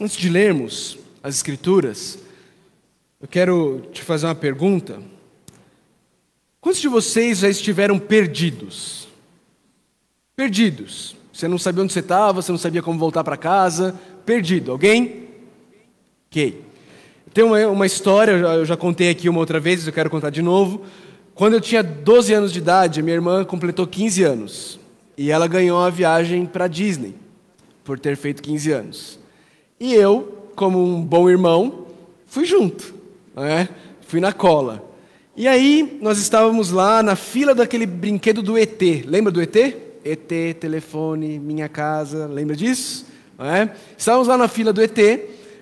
Antes de lermos as Escrituras, eu quero te fazer uma pergunta. Quantos de vocês já estiveram perdidos? Perdidos. Você não sabia onde você estava, você não sabia como voltar para casa. Perdido. Alguém? Ok. Tem uma, uma história, eu já contei aqui uma outra vez, eu quero contar de novo. Quando eu tinha 12 anos de idade, minha irmã completou 15 anos. E ela ganhou a viagem para Disney, por ter feito 15 anos. E eu, como um bom irmão, fui junto, né? fui na cola. E aí, nós estávamos lá na fila daquele brinquedo do ET. Lembra do ET? ET, telefone, minha casa, lembra disso? É? Estávamos lá na fila do ET,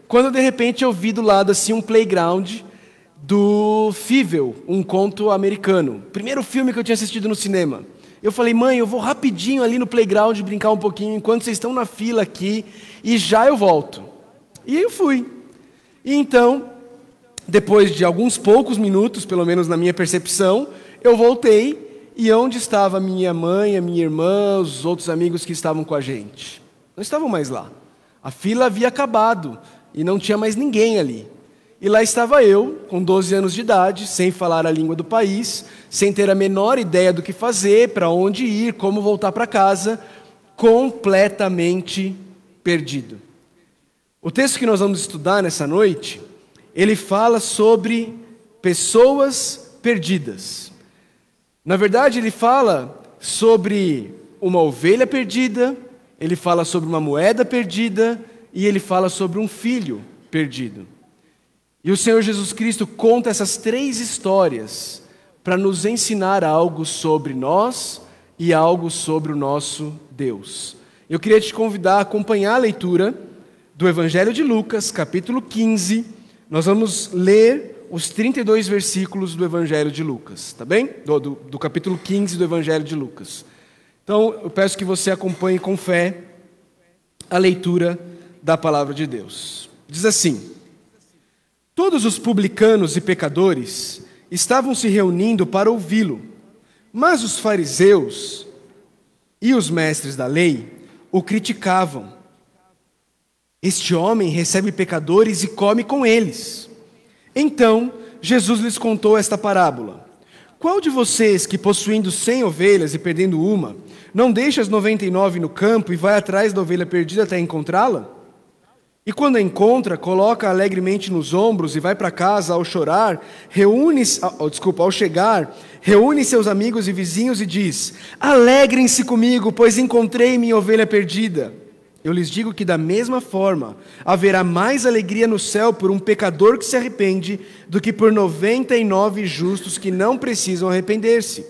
quando de repente eu vi do lado assim um playground do Fível, um conto americano. Primeiro filme que eu tinha assistido no cinema. Eu falei, mãe, eu vou rapidinho ali no playground brincar um pouquinho enquanto vocês estão na fila aqui e já eu volto. E eu fui. E então, depois de alguns poucos minutos, pelo menos na minha percepção, eu voltei e onde estava minha mãe, a minha irmã, os outros amigos que estavam com a gente? Não estavam mais lá. A fila havia acabado e não tinha mais ninguém ali. E lá estava eu, com 12 anos de idade, sem falar a língua do país, sem ter a menor ideia do que fazer, para onde ir, como voltar para casa, completamente perdido. O texto que nós vamos estudar nessa noite, ele fala sobre pessoas perdidas. Na verdade, ele fala sobre uma ovelha perdida, ele fala sobre uma moeda perdida e ele fala sobre um filho perdido. E o Senhor Jesus Cristo conta essas três histórias para nos ensinar algo sobre nós e algo sobre o nosso Deus. Eu queria te convidar a acompanhar a leitura do Evangelho de Lucas, capítulo 15. Nós vamos ler os 32 versículos do Evangelho de Lucas, tá bem? Do, do, do capítulo 15 do Evangelho de Lucas. Então, eu peço que você acompanhe com fé a leitura da palavra de Deus. Diz assim: Todos os publicanos e pecadores estavam se reunindo para ouvi-lo, mas os fariseus e os mestres da lei o criticavam. Este homem recebe pecadores e come com eles. Então Jesus lhes contou esta parábola: Qual de vocês que possuindo cem ovelhas e perdendo uma, não deixa as noventa e nove no campo e vai atrás da ovelha perdida até encontrá-la? E quando a encontra, coloca alegremente nos ombros e vai para casa ao chorar, reúne, oh, desculpa, ao chegar, reúne seus amigos e vizinhos e diz: Alegrem-se comigo, pois encontrei minha ovelha perdida. Eu lhes digo que da mesma forma haverá mais alegria no céu por um pecador que se arrepende do que por noventa e nove justos que não precisam arrepender-se.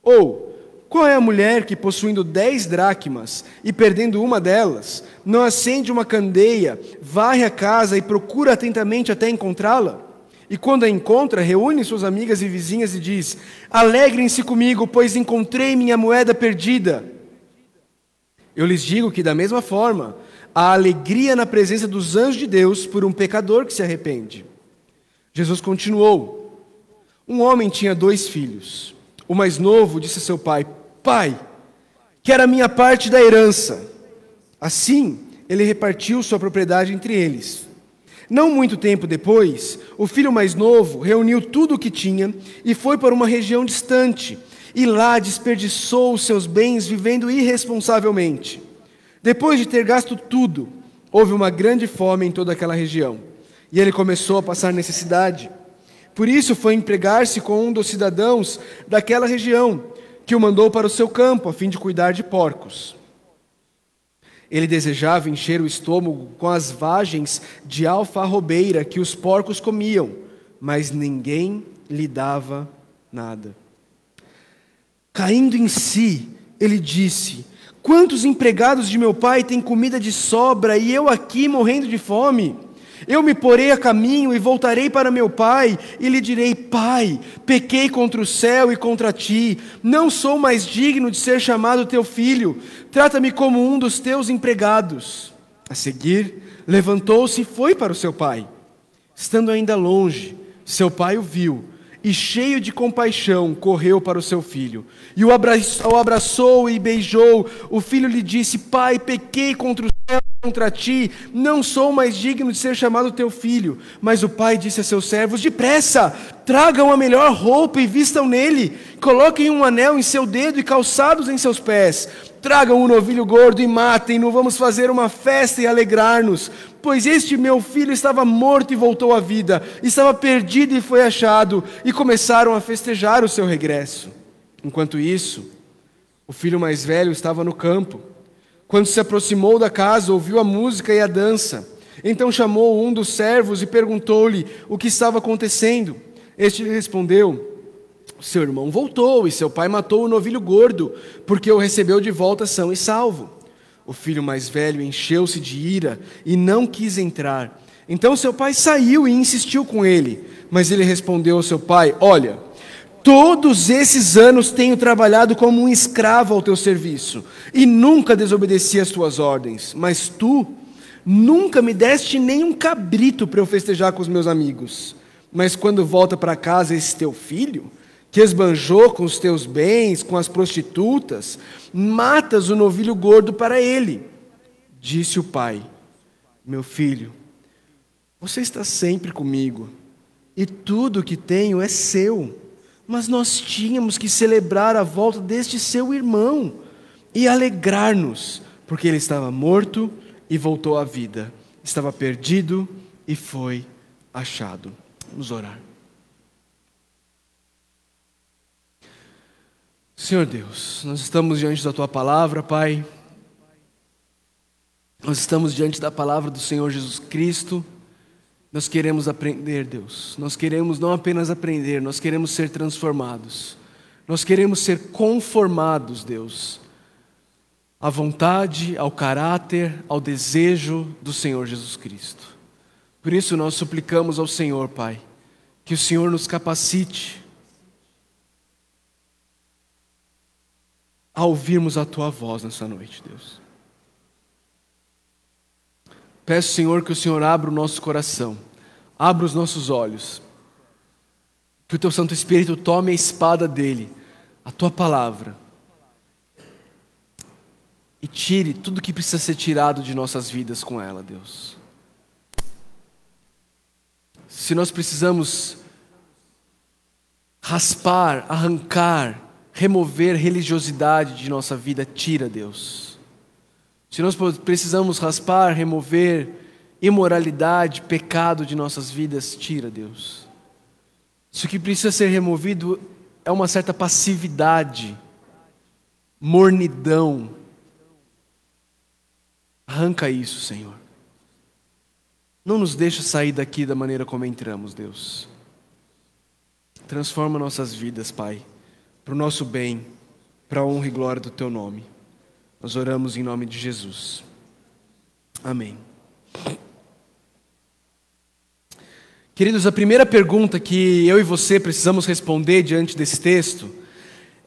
Ou qual é a mulher que, possuindo dez dracmas e perdendo uma delas, não acende uma candeia, varre a casa e procura atentamente até encontrá-la? E quando a encontra, reúne suas amigas e vizinhas e diz: Alegrem-se comigo, pois encontrei minha moeda perdida. Eu lhes digo que, da mesma forma, há alegria na presença dos anjos de Deus por um pecador que se arrepende. Jesus continuou: Um homem tinha dois filhos. O mais novo disse a seu pai: Pai, quero a minha parte da herança. Assim, ele repartiu sua propriedade entre eles. Não muito tempo depois, o filho mais novo reuniu tudo o que tinha e foi para uma região distante, e lá desperdiçou os seus bens vivendo irresponsavelmente. Depois de ter gasto tudo, houve uma grande fome em toda aquela região, e ele começou a passar necessidade. Por isso foi empregar-se com um dos cidadãos daquela região, que o mandou para o seu campo a fim de cuidar de porcos. Ele desejava encher o estômago com as vagens de alfarrobeira que os porcos comiam, mas ninguém lhe dava nada. Caindo em si, ele disse: Quantos empregados de meu pai têm comida de sobra e eu aqui morrendo de fome? Eu me porei a caminho e voltarei para meu pai, e lhe direi: Pai, pequei contra o céu e contra ti, não sou mais digno de ser chamado teu filho, trata-me como um dos teus empregados. A seguir, levantou-se e foi para o seu pai. Estando ainda longe, seu pai o viu e, cheio de compaixão, correu para o seu filho. E o abraçou e beijou. O filho lhe disse: Pai, pequei contra o céu contra ti, não sou mais digno de ser chamado teu filho. Mas o pai disse a seus servos: Depressa, tragam a melhor roupa e vistam nele, coloquem um anel em seu dedo e calçados em seus pés. Tragam um novilho gordo e matem-no, vamos fazer uma festa e alegrar-nos. Pois este meu filho estava morto e voltou à vida, estava perdido e foi achado, e começaram a festejar o seu regresso. Enquanto isso, o filho mais velho estava no campo. Quando se aproximou da casa, ouviu a música e a dança. Então chamou um dos servos e perguntou-lhe o que estava acontecendo. Este lhe respondeu: seu irmão voltou e seu pai matou o novilho gordo, porque o recebeu de volta são e salvo. O filho mais velho encheu-se de ira e não quis entrar. Então seu pai saiu e insistiu com ele. Mas ele respondeu ao seu pai: Olha, todos esses anos tenho trabalhado como um escravo ao teu serviço e nunca desobedeci às tuas ordens. Mas tu nunca me deste nem um cabrito para eu festejar com os meus amigos. Mas quando volta para casa esse teu filho que esbanjou com os teus bens, com as prostitutas, matas o novilho gordo para ele. Disse o pai: Meu filho, você está sempre comigo, e tudo o que tenho é seu. Mas nós tínhamos que celebrar a volta deste seu irmão e alegrar-nos, porque ele estava morto e voltou à vida, estava perdido e foi achado. Vamos orar. Senhor Deus, nós estamos diante da tua palavra, Pai. Nós estamos diante da palavra do Senhor Jesus Cristo. Nós queremos aprender, Deus. Nós queremos não apenas aprender, nós queremos ser transformados. Nós queremos ser conformados, Deus, à vontade, ao caráter, ao desejo do Senhor Jesus Cristo. Por isso nós suplicamos ao Senhor, Pai, que o Senhor nos capacite a ouvirmos a tua voz nessa noite, Deus. Peço, Senhor, que o Senhor abra o nosso coração, abra os nossos olhos, que o teu Santo Espírito tome a espada dele, a tua palavra, e tire tudo que precisa ser tirado de nossas vidas com ela, Deus. Se nós precisamos raspar, arrancar, remover religiosidade de nossa vida, tira, Deus. Se nós precisamos raspar, remover imoralidade, pecado de nossas vidas, tira, Deus. Se o que precisa ser removido é uma certa passividade, mornidão, arranca isso, Senhor. Não nos deixa sair daqui da maneira como entramos, Deus. Transforma nossas vidas, Pai para o nosso bem, para a honra e glória do Teu nome. Nós oramos em nome de Jesus. Amém. Queridos, a primeira pergunta que eu e você precisamos responder diante desse texto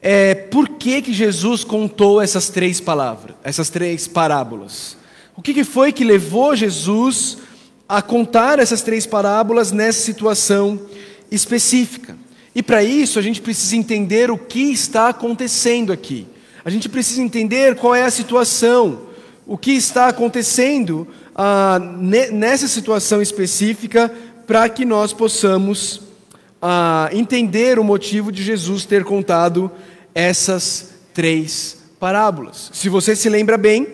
é por que, que Jesus contou essas três palavras, essas três parábolas? O que, que foi que levou Jesus a contar essas três parábolas nessa situação específica? E para isso a gente precisa entender o que está acontecendo aqui. A gente precisa entender qual é a situação, o que está acontecendo ah, nessa situação específica, para que nós possamos ah, entender o motivo de Jesus ter contado essas três parábolas. Se você se lembra bem,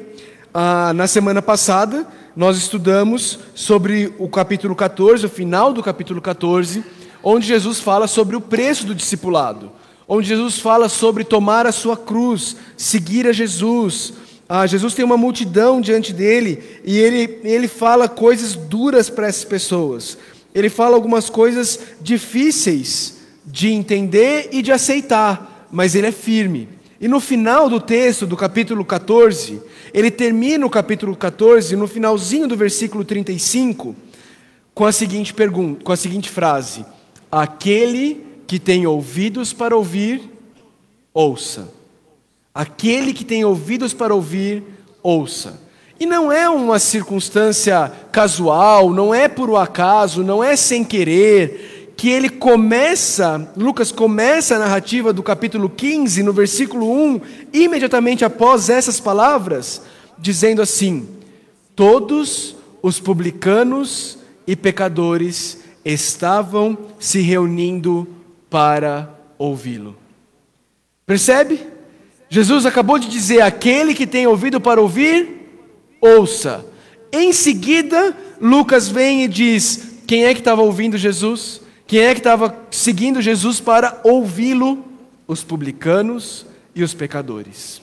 ah, na semana passada nós estudamos sobre o capítulo 14, o final do capítulo 14 onde Jesus fala sobre o preço do discipulado, onde Jesus fala sobre tomar a sua cruz, seguir a Jesus. Ah, Jesus tem uma multidão diante dele e ele, ele fala coisas duras para essas pessoas. Ele fala algumas coisas difíceis de entender e de aceitar, mas ele é firme. E no final do texto do capítulo 14, ele termina o capítulo 14, no finalzinho do versículo 35, com a seguinte pergunta, com a seguinte frase: Aquele que tem ouvidos para ouvir, ouça. Aquele que tem ouvidos para ouvir, ouça. E não é uma circunstância casual, não é por um acaso, não é sem querer que ele começa, Lucas começa a narrativa do capítulo 15, no versículo 1, imediatamente após essas palavras, dizendo assim: Todos os publicanos e pecadores estavam se reunindo para ouvi-lo. Percebe? Jesus acabou de dizer: aquele que tem ouvido para ouvir, ouça. Em seguida, Lucas vem e diz: quem é que estava ouvindo Jesus? Quem é que estava seguindo Jesus para ouvi-lo? Os publicanos e os pecadores.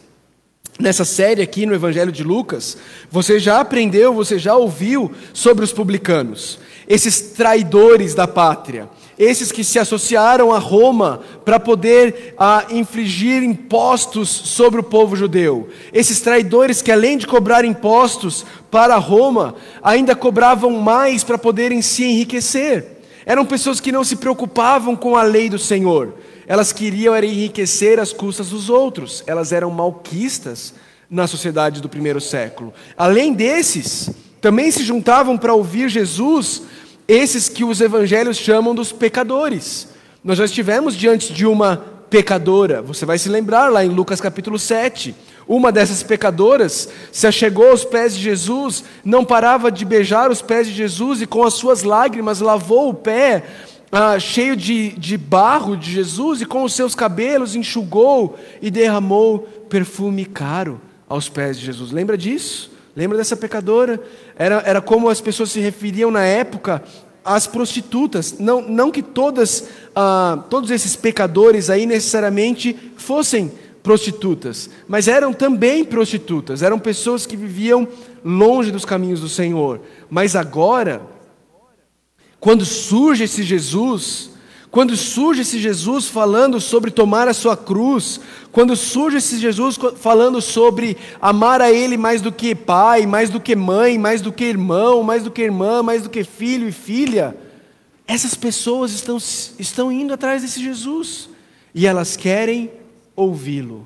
Nessa série aqui no Evangelho de Lucas, você já aprendeu, você já ouviu sobre os publicanos, esses traidores da pátria, esses que se associaram a Roma para poder ah, infligir impostos sobre o povo judeu, esses traidores que, além de cobrar impostos para Roma, ainda cobravam mais para poderem se enriquecer. Eram pessoas que não se preocupavam com a lei do Senhor, elas queriam era enriquecer às custas dos outros, elas eram malquistas na sociedade do primeiro século. Além desses, também se juntavam para ouvir Jesus esses que os evangelhos chamam dos pecadores. Nós já estivemos diante de uma pecadora, você vai se lembrar lá em Lucas capítulo 7. Uma dessas pecadoras se achegou aos pés de Jesus, não parava de beijar os pés de Jesus e com as suas lágrimas lavou o pé ah, cheio de, de barro de Jesus e com os seus cabelos enxugou e derramou perfume caro aos pés de Jesus. Lembra disso? Lembra dessa pecadora? Era, era como as pessoas se referiam na época às prostitutas. Não, não que todas, ah, todos esses pecadores aí necessariamente fossem prostitutas, mas eram também prostitutas, eram pessoas que viviam longe dos caminhos do Senhor. Mas agora, quando surge esse Jesus, quando surge esse Jesus falando sobre tomar a sua cruz, quando surge esse Jesus falando sobre amar a Ele mais do que pai, mais do que mãe, mais do que irmão, mais do que irmã, mais do que filho e filha, essas pessoas estão, estão indo atrás desse Jesus e elas querem ouvi-lo.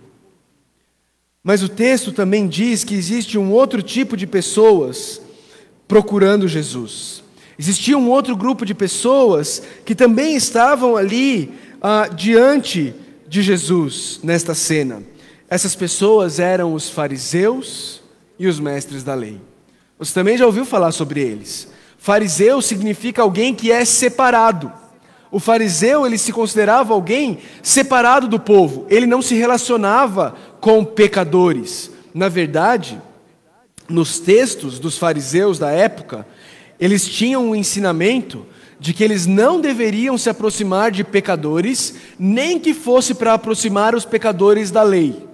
Mas o texto também diz que existe um outro tipo de pessoas procurando Jesus. Existia um outro grupo de pessoas que também estavam ali ah, diante de Jesus nesta cena. Essas pessoas eram os fariseus e os mestres da lei. Você também já ouviu falar sobre eles. Fariseu significa alguém que é separado. O fariseu, ele se considerava alguém separado do povo. Ele não se relacionava com pecadores. Na verdade, nos textos dos fariseus da época, eles tinham um ensinamento de que eles não deveriam se aproximar de pecadores, nem que fosse para aproximar os pecadores da lei,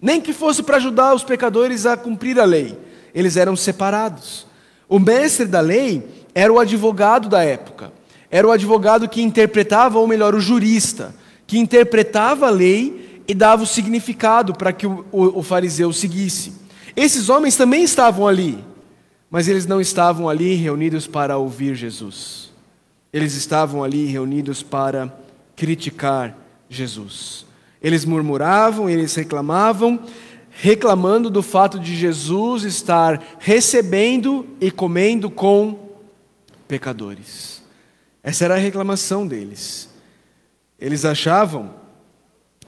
nem que fosse para ajudar os pecadores a cumprir a lei. Eles eram separados. O mestre da lei era o advogado da época, era o advogado que interpretava, ou melhor, o jurista, que interpretava a lei e dava o significado para que o, o, o fariseu seguisse. Esses homens também estavam ali, mas eles não estavam ali reunidos para ouvir Jesus. Eles estavam ali reunidos para criticar Jesus. Eles murmuravam, eles reclamavam, reclamando do fato de Jesus estar recebendo e comendo com pecadores. Essa era a reclamação deles. Eles achavam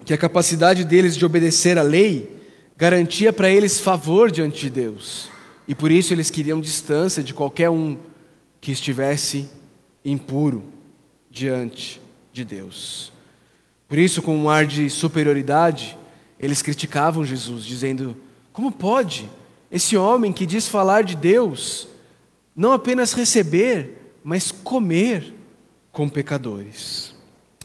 que a capacidade deles de obedecer à lei garantia para eles favor diante de Deus. E por isso eles queriam distância de qualquer um que estivesse impuro diante de Deus. Por isso, com um ar de superioridade, eles criticavam Jesus, dizendo: Como pode esse homem que diz falar de Deus não apenas receber, mas comer com pecadores?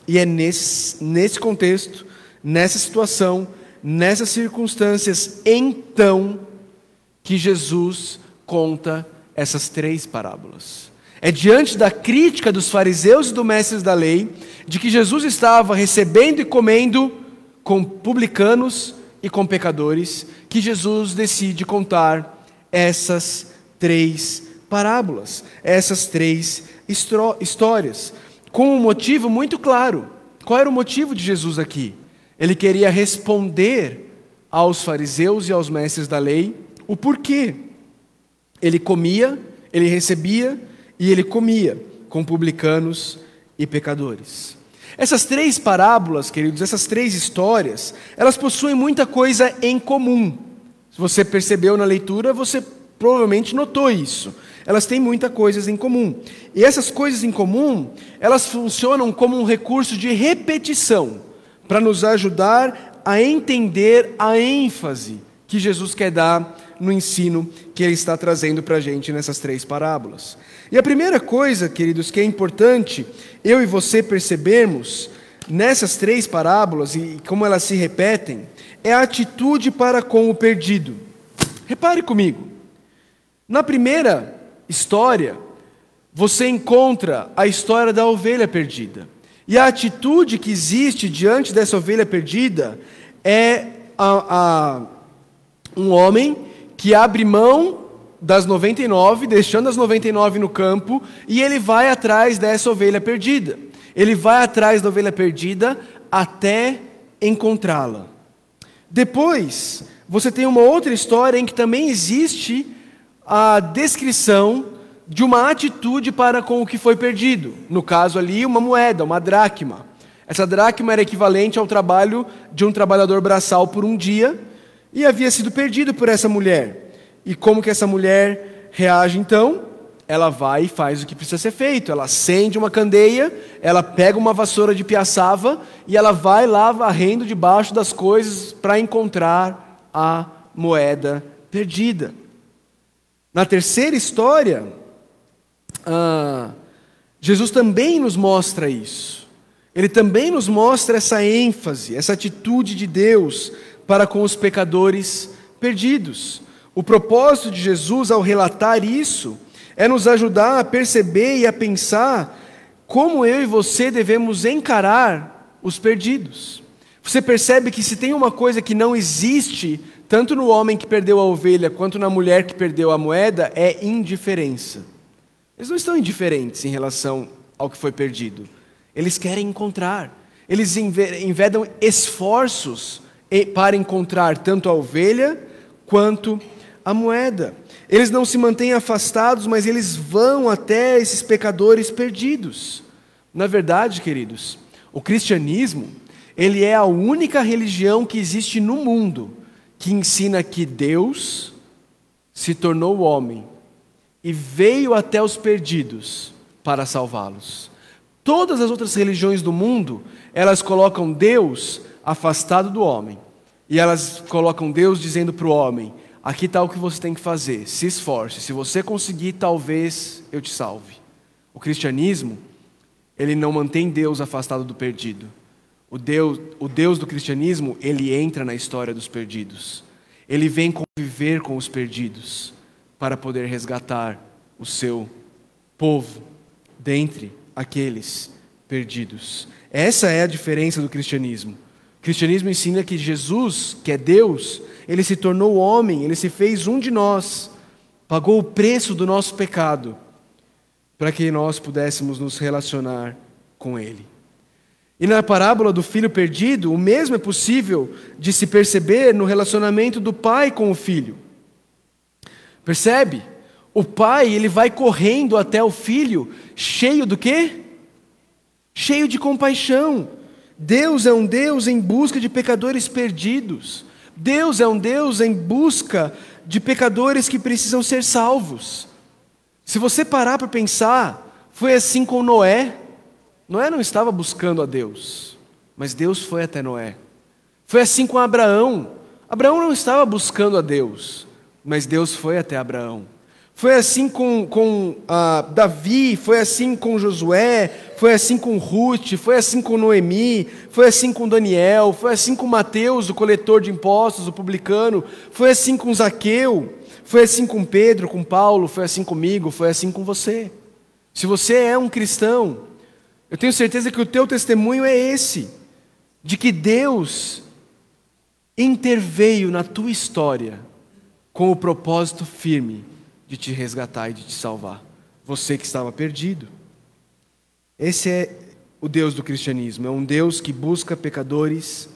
E é nesse, nesse contexto, nessa situação, nessas circunstâncias, então, que Jesus conta essas três parábolas. É diante da crítica dos fariseus e dos mestres da lei de que Jesus estava recebendo e comendo com publicanos e com pecadores que Jesus decide contar essas três parábolas, essas três histórias, com um motivo muito claro. Qual era o motivo de Jesus aqui? Ele queria responder aos fariseus e aos mestres da lei o porquê. Ele comia, ele recebia e ele comia com publicanos e pecadores. Essas três parábolas, queridos, essas três histórias, elas possuem muita coisa em comum. Se você percebeu na leitura, você provavelmente notou isso. Elas têm muitas coisas em comum. E essas coisas em comum, elas funcionam como um recurso de repetição para nos ajudar a entender a ênfase que Jesus quer dar no ensino que ele está trazendo para a gente nessas três parábolas. E a primeira coisa, queridos, que é importante eu e você percebermos nessas três parábolas e como elas se repetem, é a atitude para com o perdido. Repare comigo. Na primeira história, você encontra a história da ovelha perdida. E a atitude que existe diante dessa ovelha perdida é a, a, um homem que abre mão das 99, deixando as 99 no campo, e ele vai atrás dessa ovelha perdida. Ele vai atrás da ovelha perdida até encontrá-la. Depois, você tem uma outra história em que também existe a descrição de uma atitude para com o que foi perdido. No caso ali, uma moeda, uma dracma. Essa dracma era equivalente ao trabalho de um trabalhador braçal por um dia e havia sido perdido por essa mulher. E como que essa mulher reage então? Ela vai e faz o que precisa ser feito. Ela acende uma candeia, ela pega uma vassoura de piaçava e ela vai lá varrendo debaixo das coisas para encontrar a moeda perdida. Na terceira história, ah, Jesus também nos mostra isso. Ele também nos mostra essa ênfase, essa atitude de Deus para com os pecadores perdidos. O propósito de Jesus ao relatar isso é nos ajudar a perceber e a pensar como eu e você devemos encarar os perdidos. Você percebe que se tem uma coisa que não existe tanto no homem que perdeu a ovelha quanto na mulher que perdeu a moeda, é indiferença. Eles não estão indiferentes em relação ao que foi perdido. Eles querem encontrar. Eles envedam esforços para encontrar tanto a ovelha quanto a moeda. Eles não se mantêm afastados, mas eles vão até esses pecadores perdidos. Na verdade, queridos, o cristianismo, ele é a única religião que existe no mundo que ensina que Deus se tornou homem e veio até os perdidos para salvá-los. Todas as outras religiões do mundo, elas colocam Deus afastado do homem. E elas colocam Deus dizendo para o homem: aqui está o que você tem que fazer, se esforce. Se você conseguir, talvez eu te salve. O cristianismo, ele não mantém Deus afastado do perdido. O Deus, o Deus do cristianismo, ele entra na história dos perdidos. Ele vem conviver com os perdidos para poder resgatar o seu povo dentre aqueles perdidos. Essa é a diferença do cristianismo. O cristianismo ensina que Jesus, que é Deus, ele se tornou homem, ele se fez um de nós, pagou o preço do nosso pecado, para que nós pudéssemos nos relacionar com ele. E na parábola do filho perdido, o mesmo é possível de se perceber no relacionamento do pai com o filho. Percebe? O pai, ele vai correndo até o filho, cheio do quê? Cheio de compaixão. Deus é um Deus em busca de pecadores perdidos. Deus é um Deus em busca de pecadores que precisam ser salvos. Se você parar para pensar, foi assim com Noé. Noé não estava buscando a Deus, mas Deus foi até Noé. Foi assim com Abraão. Abraão não estava buscando a Deus, mas Deus foi até Abraão. Foi assim com, com ah, Davi, foi assim com Josué, foi assim com Ruth, foi assim com Noemi, foi assim com Daniel, foi assim com Mateus, o coletor de impostos, o publicano, foi assim com Zaqueu, foi assim com Pedro, com Paulo, foi assim comigo, foi assim com você. Se você é um cristão, eu tenho certeza que o teu testemunho é esse, de que Deus interveio na tua história com o propósito firme de te resgatar e de te salvar. Você que estava perdido. Esse é o Deus do cristianismo, é um Deus que busca pecadores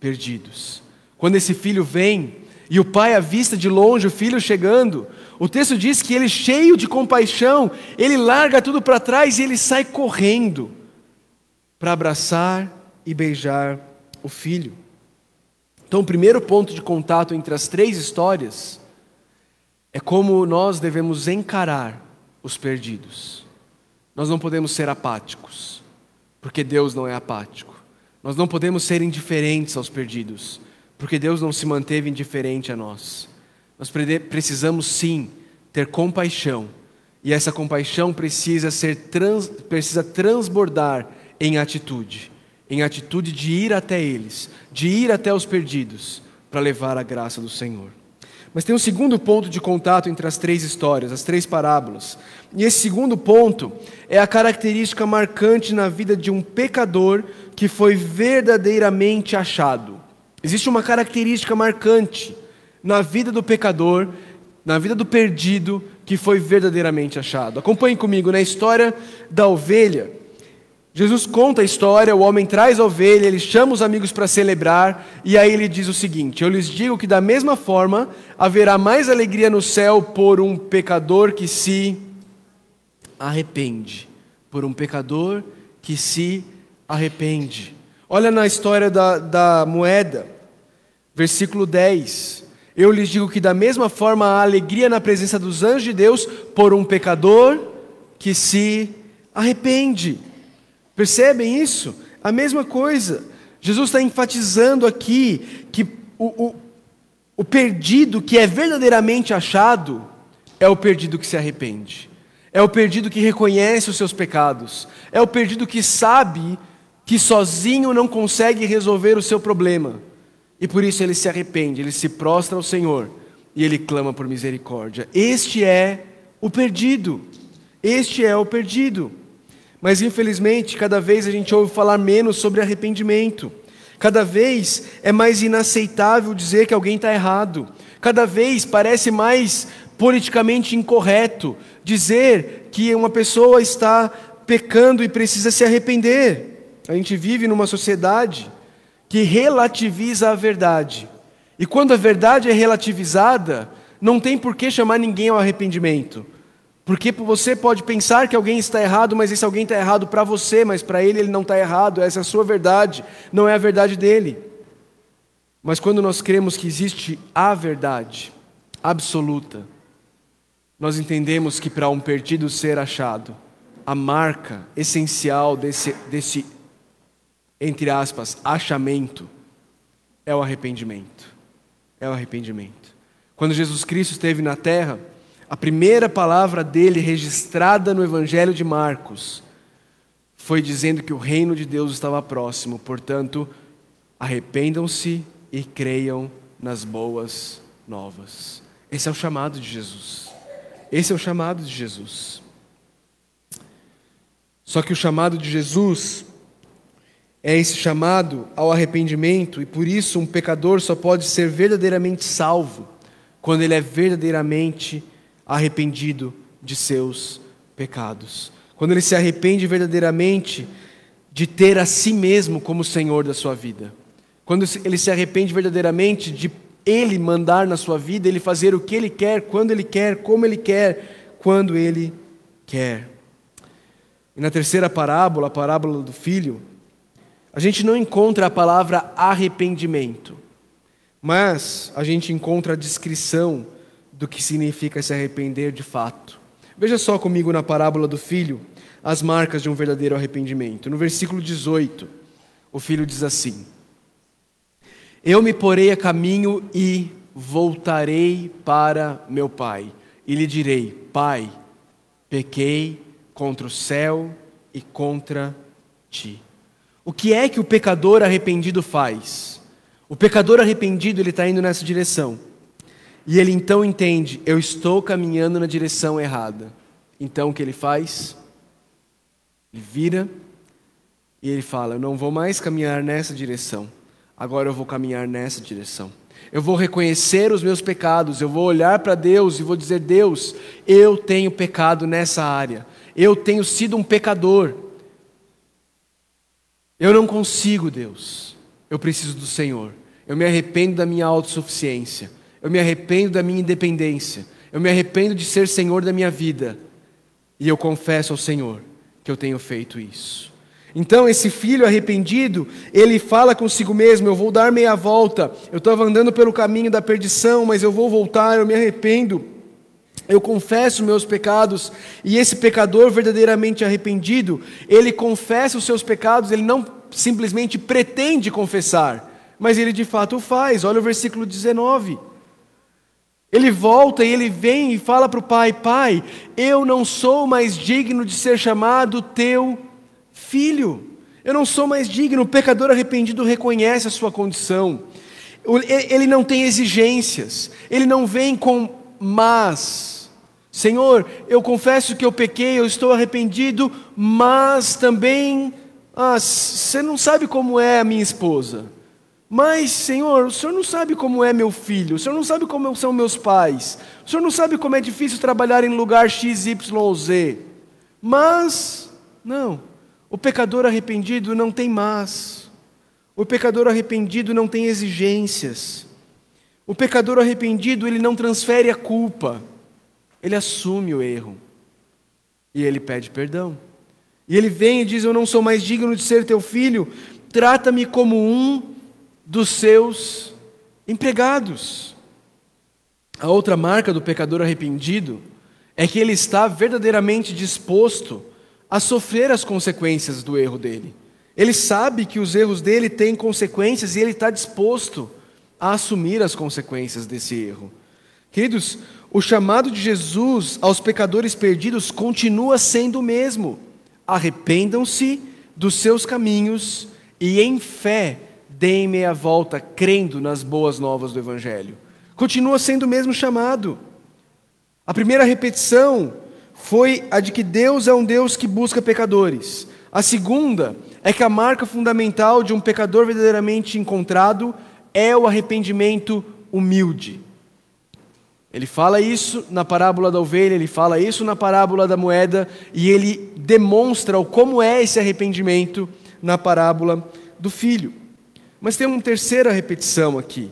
perdidos. Quando esse filho vem e o pai avista de longe o filho chegando, o texto diz que ele, cheio de compaixão, ele larga tudo para trás e ele sai correndo para abraçar e beijar o filho. Então, o primeiro ponto de contato entre as três histórias é como nós devemos encarar os perdidos. Nós não podemos ser apáticos, porque Deus não é apático. Nós não podemos ser indiferentes aos perdidos, porque Deus não se manteve indiferente a nós. Nós precisamos sim ter compaixão, e essa compaixão precisa ser trans, precisa transbordar em atitude, em atitude de ir até eles, de ir até os perdidos, para levar a graça do Senhor. Mas tem um segundo ponto de contato entre as três histórias, as três parábolas. E esse segundo ponto é a característica marcante na vida de um pecador que foi verdadeiramente achado. Existe uma característica marcante na vida do pecador, na vida do perdido, que foi verdadeiramente achado. Acompanhe comigo na história da ovelha. Jesus conta a história, o homem traz a ovelha, ele chama os amigos para celebrar, e aí ele diz o seguinte: Eu lhes digo que da mesma forma haverá mais alegria no céu por um pecador que se arrepende. Por um pecador que se arrepende. Olha na história da, da moeda, versículo 10. Eu lhes digo que da mesma forma há alegria na presença dos anjos de Deus por um pecador que se arrepende. Percebem isso? A mesma coisa. Jesus está enfatizando aqui que o, o, o perdido que é verdadeiramente achado é o perdido que se arrepende, é o perdido que reconhece os seus pecados, é o perdido que sabe que sozinho não consegue resolver o seu problema e por isso ele se arrepende, ele se prostra ao Senhor e ele clama por misericórdia. Este é o perdido, este é o perdido. Mas infelizmente, cada vez a gente ouve falar menos sobre arrependimento. Cada vez é mais inaceitável dizer que alguém está errado. Cada vez parece mais politicamente incorreto dizer que uma pessoa está pecando e precisa se arrepender. A gente vive numa sociedade que relativiza a verdade. E quando a verdade é relativizada, não tem por que chamar ninguém ao arrependimento. Porque você pode pensar que alguém está errado, mas esse alguém está errado para você, mas para ele ele não está errado, essa é a sua verdade, não é a verdade dele. Mas quando nós cremos que existe a verdade absoluta, nós entendemos que para um perdido ser achado, a marca essencial desse, desse, entre aspas, achamento, é o arrependimento. É o arrependimento. Quando Jesus Cristo esteve na terra, a primeira palavra dele registrada no Evangelho de Marcos foi dizendo que o reino de Deus estava próximo, portanto, arrependam-se e creiam nas boas novas. Esse é o chamado de Jesus. Esse é o chamado de Jesus. Só que o chamado de Jesus é esse chamado ao arrependimento, e por isso um pecador só pode ser verdadeiramente salvo quando ele é verdadeiramente arrependido de seus pecados. Quando ele se arrepende verdadeiramente de ter a si mesmo como Senhor da sua vida. Quando ele se arrepende verdadeiramente de ele mandar na sua vida, ele fazer o que ele quer, quando ele quer, como ele quer, quando ele quer. E na terceira parábola, a parábola do filho, a gente não encontra a palavra arrependimento, mas a gente encontra a descrição do que significa se arrepender de fato. Veja só comigo na parábola do filho as marcas de um verdadeiro arrependimento. No versículo 18, o filho diz assim: Eu me porei a caminho e voltarei para meu pai, e lhe direi: Pai, pequei contra o céu e contra ti. O que é que o pecador arrependido faz? O pecador arrependido ele está indo nessa direção. E ele então entende: eu estou caminhando na direção errada. Então o que ele faz? Ele vira e ele fala: eu não vou mais caminhar nessa direção. Agora eu vou caminhar nessa direção. Eu vou reconhecer os meus pecados, eu vou olhar para Deus e vou dizer: Deus, eu tenho pecado nessa área, eu tenho sido um pecador. Eu não consigo, Deus, eu preciso do Senhor. Eu me arrependo da minha autossuficiência. Eu me arrependo da minha independência. Eu me arrependo de ser senhor da minha vida. E eu confesso ao Senhor que eu tenho feito isso. Então, esse filho arrependido, ele fala consigo mesmo: Eu vou dar meia volta. Eu estava andando pelo caminho da perdição, mas eu vou voltar, eu me arrependo. Eu confesso meus pecados, e esse pecador verdadeiramente arrependido, ele confessa os seus pecados, ele não simplesmente pretende confessar, mas ele de fato o faz. Olha o versículo 19. Ele volta e ele vem e fala para o pai: Pai, eu não sou mais digno de ser chamado teu filho. Eu não sou mais digno. O pecador arrependido reconhece a sua condição. Ele não tem exigências. Ele não vem com mas. Senhor, eu confesso que eu pequei, eu estou arrependido, mas também, ah, você não sabe como é a minha esposa. Mas, Senhor, o Senhor não sabe como é meu filho, o Senhor não sabe como são meus pais, o Senhor não sabe como é difícil trabalhar em lugar X, Y Z. Mas, não, o pecador arrependido não tem mas, o pecador arrependido não tem exigências, o pecador arrependido ele não transfere a culpa, ele assume o erro e ele pede perdão. E ele vem e diz: Eu não sou mais digno de ser teu filho, trata-me como um dos seus empregados. A outra marca do pecador arrependido é que ele está verdadeiramente disposto a sofrer as consequências do erro dele. Ele sabe que os erros dele têm consequências e ele está disposto a assumir as consequências desse erro. Queridos, o chamado de Jesus aos pecadores perdidos continua sendo o mesmo: arrependam-se dos seus caminhos e, em fé, deem meia volta crendo nas boas novas do Evangelho. Continua sendo o mesmo chamado. A primeira repetição foi a de que Deus é um Deus que busca pecadores. A segunda é que a marca fundamental de um pecador verdadeiramente encontrado é o arrependimento humilde. Ele fala isso na parábola da ovelha, ele fala isso na parábola da moeda, e ele demonstra como é esse arrependimento na parábola do filho. Mas tem uma terceira repetição aqui.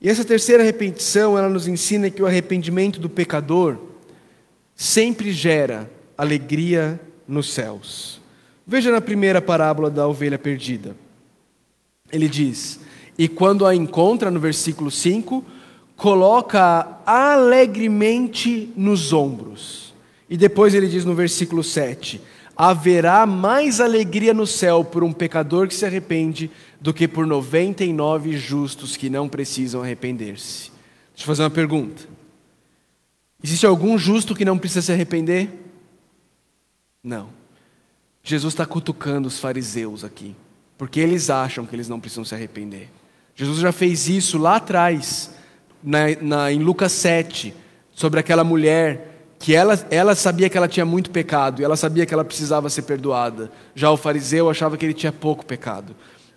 E essa terceira repetição, ela nos ensina que o arrependimento do pecador sempre gera alegria nos céus. Veja na primeira parábola da ovelha perdida. Ele diz: E quando a encontra, no versículo 5, coloca alegremente nos ombros. E depois ele diz no versículo 7: haverá mais alegria no céu por um pecador que se arrepende do que por 99 justos que não precisam arrepender-se. Deixa eu fazer uma pergunta. Existe algum justo que não precisa se arrepender? Não. Jesus está cutucando os fariseus aqui, porque eles acham que eles não precisam se arrepender. Jesus já fez isso lá atrás, na, na, em Lucas 7, sobre aquela mulher que ela, ela sabia que ela tinha muito pecado e ela sabia que ela precisava ser perdoada. Já o fariseu achava que ele tinha pouco pecado.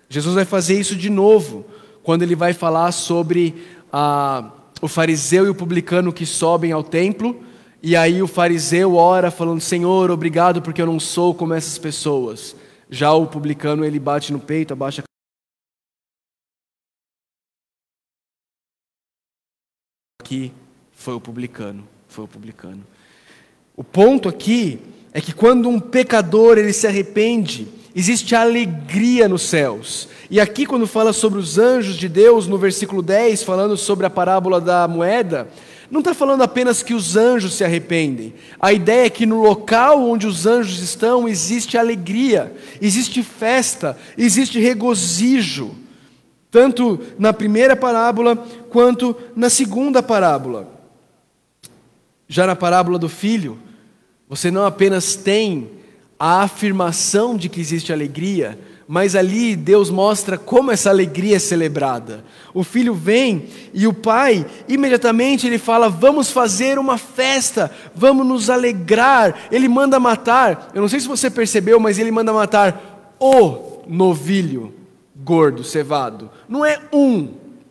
Jesus vai fazer isso de novo, quando ele vai falar sobre ah, o fariseu e o publicano que sobem ao templo, e aí o fariseu ora falando: Senhor, obrigado porque eu não sou como essas pessoas. Já o publicano ele bate no peito, abaixa a aqui foi o publicano, foi o publicano. O ponto aqui é que quando um pecador ele se arrepende, existe alegria nos céus. E aqui quando fala sobre os anjos de Deus, no versículo 10, falando sobre a parábola da moeda, não está falando apenas que os anjos se arrependem. A ideia é que no local onde os anjos estão existe alegria, existe festa, existe regozijo. Tanto na primeira parábola quanto na segunda parábola. Já na parábola do filho, você não apenas tem a afirmação de que existe alegria, mas ali Deus mostra como essa alegria é celebrada. O filho vem e o pai, imediatamente ele fala: Vamos fazer uma festa, vamos nos alegrar. Ele manda matar, eu não sei se você percebeu, mas ele manda matar o novilho gordo, cevado. Não é um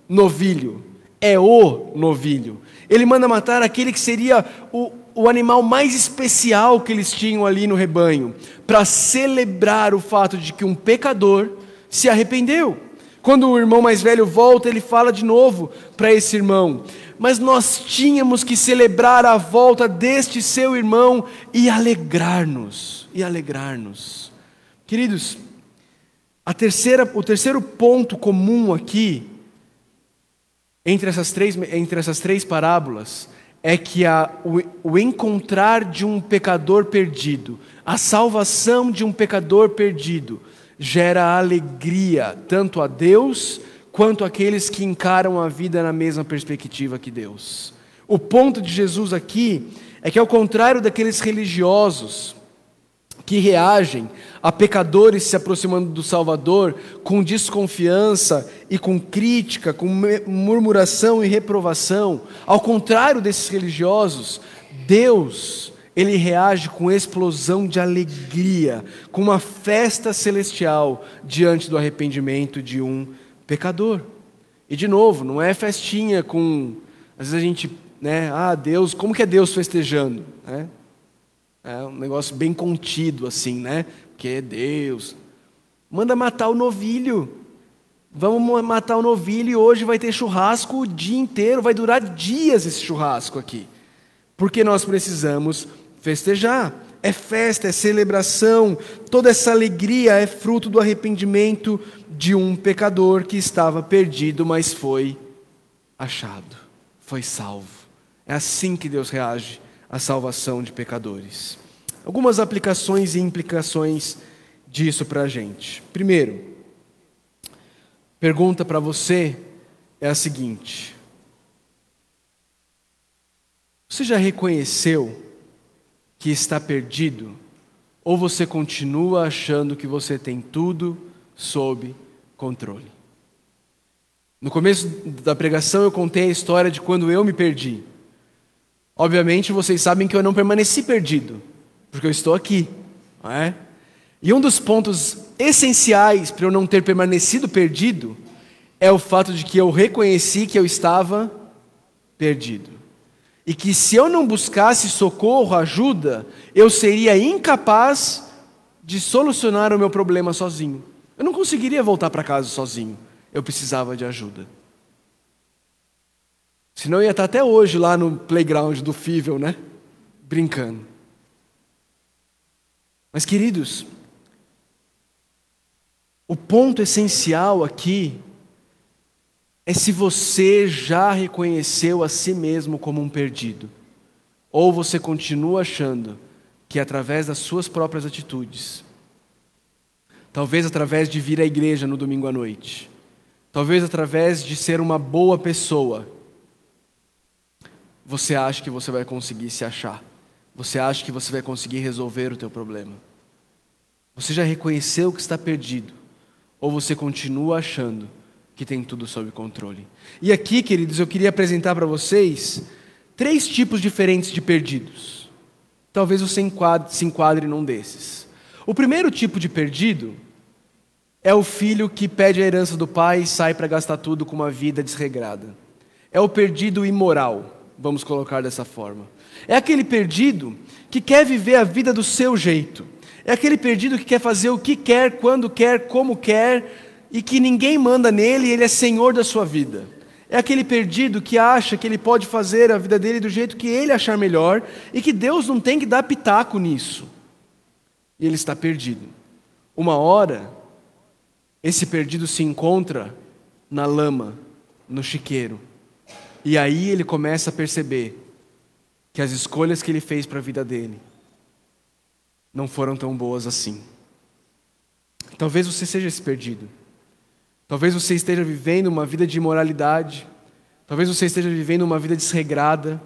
novilho, é o novilho. Ele manda matar aquele que seria o, o animal mais especial que eles tinham ali no rebanho, para celebrar o fato de que um pecador se arrependeu. Quando o irmão mais velho volta, ele fala de novo para esse irmão: Mas nós tínhamos que celebrar a volta deste seu irmão e alegrar-nos, e alegrar-nos. Queridos, a terceira, o terceiro ponto comum aqui, entre essas três, entre essas três parábolas, é que a, o, o encontrar de um pecador perdido, a salvação de um pecador perdido, gera alegria tanto a Deus quanto àqueles que encaram a vida na mesma perspectiva que Deus. O ponto de Jesus aqui é que, ao contrário daqueles religiosos que reagem a pecadores se aproximando do Salvador com desconfiança e com crítica, com murmuração e reprovação, ao contrário desses religiosos, Deus ele reage com explosão de alegria, com uma festa celestial diante do arrependimento de um pecador. E de novo, não é festinha com. Às vezes a gente, né? Ah, Deus, como que é Deus festejando? Né? É um negócio bem contido, assim, né? Porque é Deus. Manda matar o novilho. Vamos matar o novilho e hoje vai ter churrasco o dia inteiro, vai durar dias esse churrasco aqui. Porque nós precisamos festejar. É festa, é celebração, toda essa alegria é fruto do arrependimento de um pecador que estava perdido, mas foi achado, foi salvo. É assim que Deus reage à salvação de pecadores. Algumas aplicações e implicações disso para a gente. Primeiro, pergunta para você é a seguinte: Você já reconheceu que está perdido? Ou você continua achando que você tem tudo sob controle? No começo da pregação eu contei a história de quando eu me perdi. Obviamente vocês sabem que eu não permaneci perdido, porque eu estou aqui, não é? E um dos pontos essenciais para eu não ter permanecido perdido é o fato de que eu reconheci que eu estava perdido e que se eu não buscasse socorro, ajuda, eu seria incapaz de solucionar o meu problema sozinho. Eu não conseguiria voltar para casa sozinho. Eu precisava de ajuda. Senão ia estar até hoje lá no playground do Fível, né? Brincando. Mas, queridos, o ponto essencial aqui é se você já reconheceu a si mesmo como um perdido, ou você continua achando que através das suas próprias atitudes, talvez através de vir à igreja no domingo à noite, talvez através de ser uma boa pessoa, você acha que você vai conseguir se achar, você acha que você vai conseguir resolver o teu problema. Você já reconheceu que está perdido, ou você continua achando que tem tudo sob controle. E aqui, queridos, eu queria apresentar para vocês três tipos diferentes de perdidos. Talvez você enquadre, se enquadre num desses. O primeiro tipo de perdido é o filho que pede a herança do pai e sai para gastar tudo com uma vida desregrada. É o perdido imoral, vamos colocar dessa forma. É aquele perdido que quer viver a vida do seu jeito. É aquele perdido que quer fazer o que quer, quando quer, como quer, e que ninguém manda nele, ele é senhor da sua vida. É aquele perdido que acha que ele pode fazer a vida dele do jeito que ele achar melhor e que Deus não tem que dar pitaco nisso. E ele está perdido. Uma hora, esse perdido se encontra na lama, no chiqueiro. E aí ele começa a perceber que as escolhas que ele fez para a vida dele não foram tão boas assim. Talvez você seja esse perdido. Talvez você esteja vivendo uma vida de imoralidade. Talvez você esteja vivendo uma vida desregrada.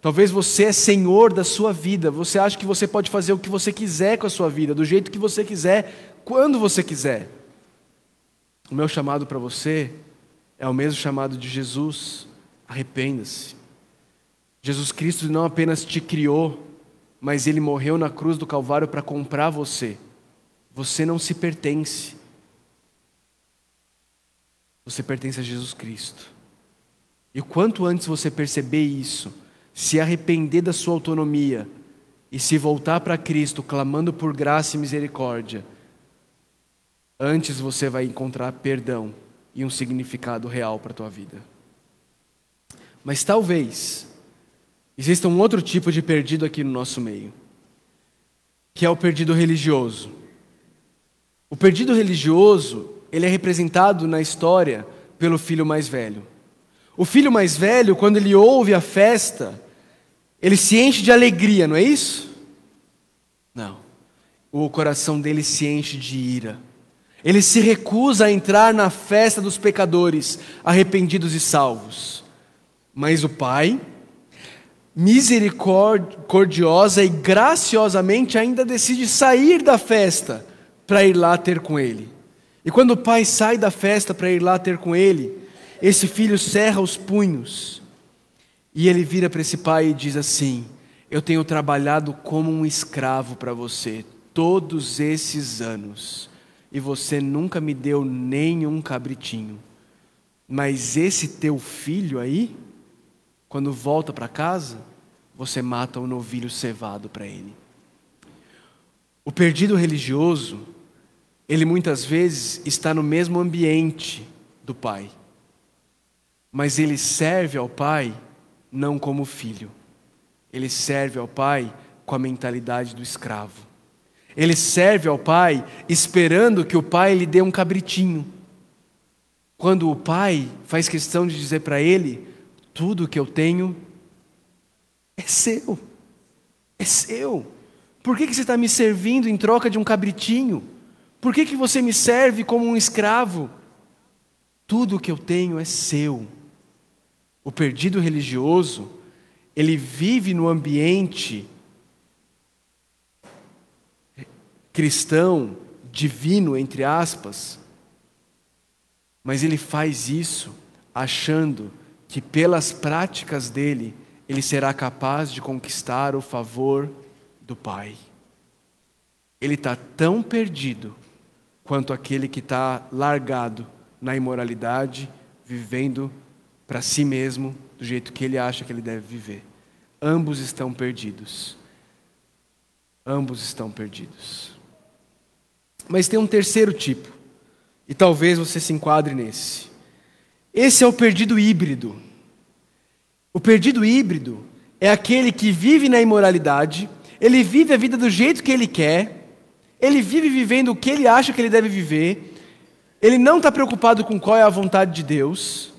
Talvez você é senhor da sua vida. Você acha que você pode fazer o que você quiser com a sua vida, do jeito que você quiser, quando você quiser. O meu chamado para você é o mesmo chamado de Jesus. Arrependa-se. Jesus Cristo não apenas te criou, mas ele morreu na cruz do Calvário para comprar você. Você não se pertence. Você pertence a Jesus Cristo. E quanto antes você perceber isso, se arrepender da sua autonomia e se voltar para Cristo clamando por graça e misericórdia, antes você vai encontrar perdão e um significado real para a tua vida. Mas talvez exista um outro tipo de perdido aqui no nosso meio, que é o perdido religioso. O perdido religioso, ele é representado na história pelo filho mais velho. O filho mais velho, quando ele ouve a festa, ele se enche de alegria, não é isso? Não. O coração dele se enche de ira. Ele se recusa a entrar na festa dos pecadores, arrependidos e salvos. Mas o pai, misericordiosa e graciosamente, ainda decide sair da festa para ir lá ter com ele. E quando o pai sai da festa para ir lá ter com ele, esse filho cerra os punhos e ele vira para esse pai e diz assim: Eu tenho trabalhado como um escravo para você todos esses anos e você nunca me deu nenhum cabritinho. Mas esse teu filho aí, quando volta para casa, você mata um novilho cevado para ele. O perdido religioso, ele muitas vezes está no mesmo ambiente do pai, mas ele serve ao pai não como filho, ele serve ao pai com a mentalidade do escravo. Ele serve ao pai esperando que o pai lhe dê um cabritinho. Quando o pai faz questão de dizer para ele: tudo que eu tenho é seu, é seu. Por que, que você está me servindo em troca de um cabritinho? Por que, que você me serve como um escravo? Tudo que eu tenho é seu. O perdido religioso, ele vive no ambiente cristão, divino, entre aspas, mas ele faz isso achando que pelas práticas dele ele será capaz de conquistar o favor do Pai. Ele está tão perdido quanto aquele que está largado na imoralidade, vivendo para si mesmo do jeito que ele acha que ele deve viver. Ambos estão perdidos. Ambos estão perdidos. Mas tem um terceiro tipo, e talvez você se enquadre nesse. Esse é o perdido híbrido. O perdido híbrido é aquele que vive na imoralidade, ele vive a vida do jeito que ele quer, ele vive vivendo o que ele acha que ele deve viver, ele não está preocupado com qual é a vontade de Deus,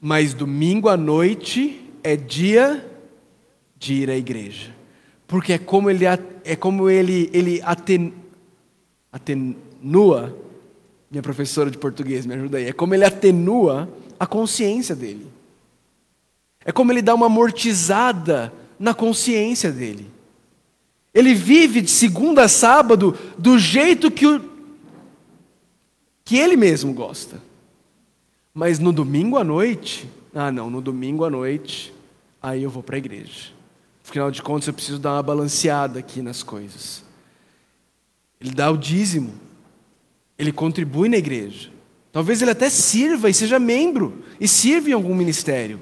mas domingo à noite é dia de ir à igreja, porque é como ele, é como ele, ele aten, atenua, minha professora de português me ajuda aí, é como ele atenua a consciência dele. É como ele dá uma amortizada na consciência dele. Ele vive de segunda a sábado do jeito que, o, que ele mesmo gosta. Mas no domingo à noite, ah não, no domingo à noite, aí eu vou para a igreja. Afinal de contas, eu preciso dar uma balanceada aqui nas coisas. Ele dá o dízimo, ele contribui na igreja. Talvez ele até sirva e seja membro e sirva em algum ministério,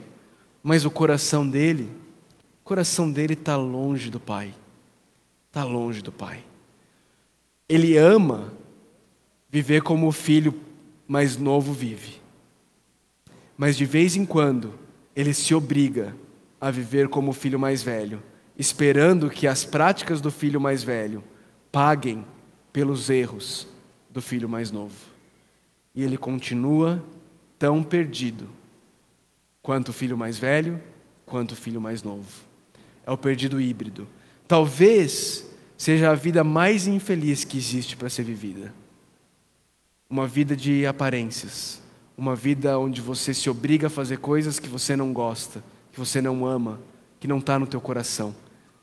mas o coração dele, o coração dele está longe do Pai, está longe do Pai. Ele ama viver como o filho mais novo vive, mas de vez em quando ele se obriga a viver como o filho mais velho, esperando que as práticas do filho mais velho paguem pelos erros do filho mais novo. E ele continua tão perdido quanto o filho mais velho, quanto o filho mais novo. É o perdido híbrido. Talvez seja a vida mais infeliz que existe para ser vivida. Uma vida de aparências, uma vida onde você se obriga a fazer coisas que você não gosta, que você não ama, que não está no teu coração,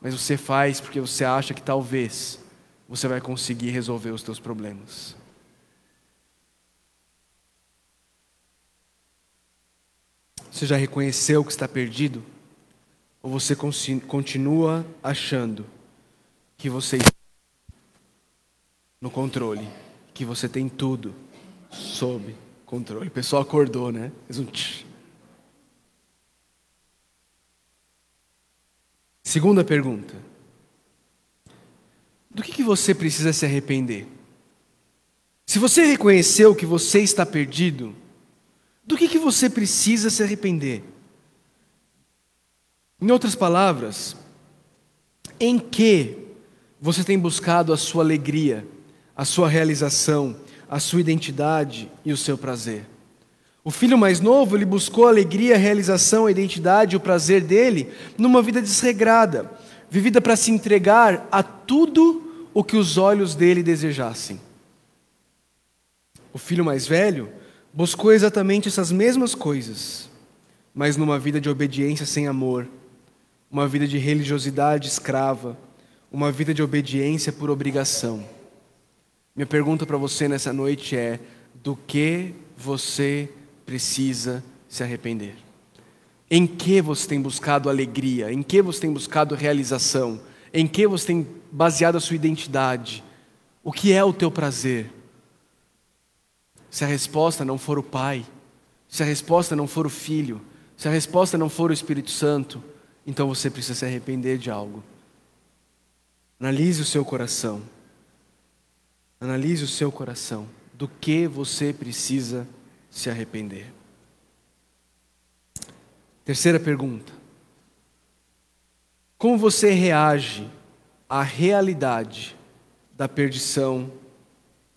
mas você faz porque você acha que talvez você vai conseguir resolver os teus problemas. Você já reconheceu que está perdido? Ou você continua achando que você está no controle, que você tem tudo sob controle? O pessoal acordou, né? Um. Segunda pergunta. Do que, que você precisa se arrepender? Se você reconheceu que você está perdido, do que, que você precisa se arrepender? Em outras palavras, em que você tem buscado a sua alegria, a sua realização, a sua identidade e o seu prazer. O filho mais novo, ele buscou a alegria, a realização, a identidade o prazer dele numa vida desregrada, vivida para se entregar a tudo o que os olhos dele desejassem. O filho mais velho buscou exatamente essas mesmas coisas, mas numa vida de obediência sem amor, uma vida de religiosidade escrava, uma vida de obediência por obrigação. Minha pergunta para você nessa noite é: do que você precisa se arrepender? Em que você tem buscado alegria? Em que você tem buscado realização? Em que você tem baseado a sua identidade? O que é o teu prazer? Se a resposta não for o Pai, se a resposta não for o Filho, se a resposta não for o Espírito Santo, então você precisa se arrepender de algo. Analise o seu coração. Analise o seu coração. Do que você precisa se arrepender? Terceira pergunta. Como você reage à realidade da perdição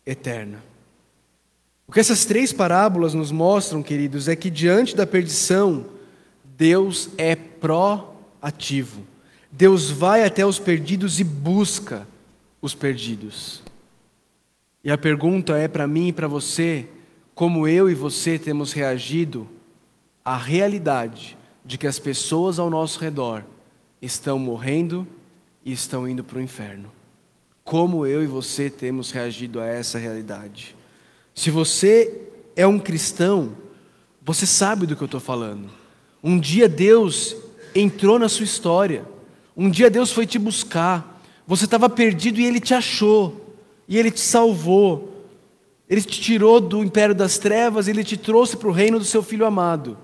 eterna? O que essas três parábolas nos mostram, queridos, é que diante da perdição, Deus é proativo. Deus vai até os perdidos e busca os perdidos. E a pergunta é para mim e para você: como eu e você temos reagido à realidade de que as pessoas ao nosso redor estão morrendo e estão indo para o inferno? Como eu e você temos reagido a essa realidade? Se você é um cristão, você sabe do que eu estou falando. Um dia Deus entrou na sua história. Um dia Deus foi te buscar, você estava perdido e Ele te achou, e Ele te salvou, Ele te tirou do império das trevas, Ele te trouxe para o reino do seu Filho amado.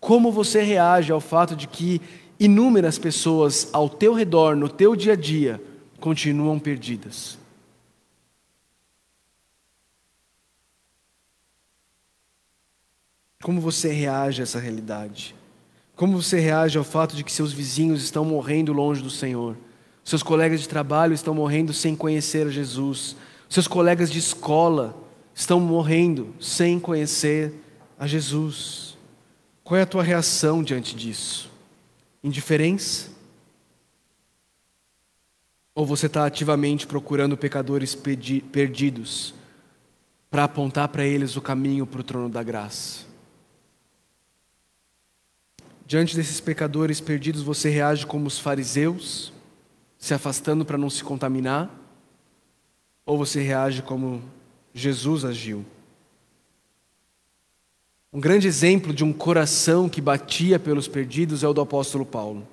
Como você reage ao fato de que inúmeras pessoas ao teu redor, no teu dia a dia, continuam perdidas? Como você reage a essa realidade? Como você reage ao fato de que seus vizinhos estão morrendo longe do Senhor? Seus colegas de trabalho estão morrendo sem conhecer Jesus. Seus colegas de escola estão morrendo sem conhecer a Jesus. Qual é a tua reação diante disso? Indiferença? Ou você está ativamente procurando pecadores perdidos para apontar para eles o caminho para o trono da graça? Diante desses pecadores perdidos, você reage como os fariseus, se afastando para não se contaminar? Ou você reage como Jesus agiu? Um grande exemplo de um coração que batia pelos perdidos é o do apóstolo Paulo.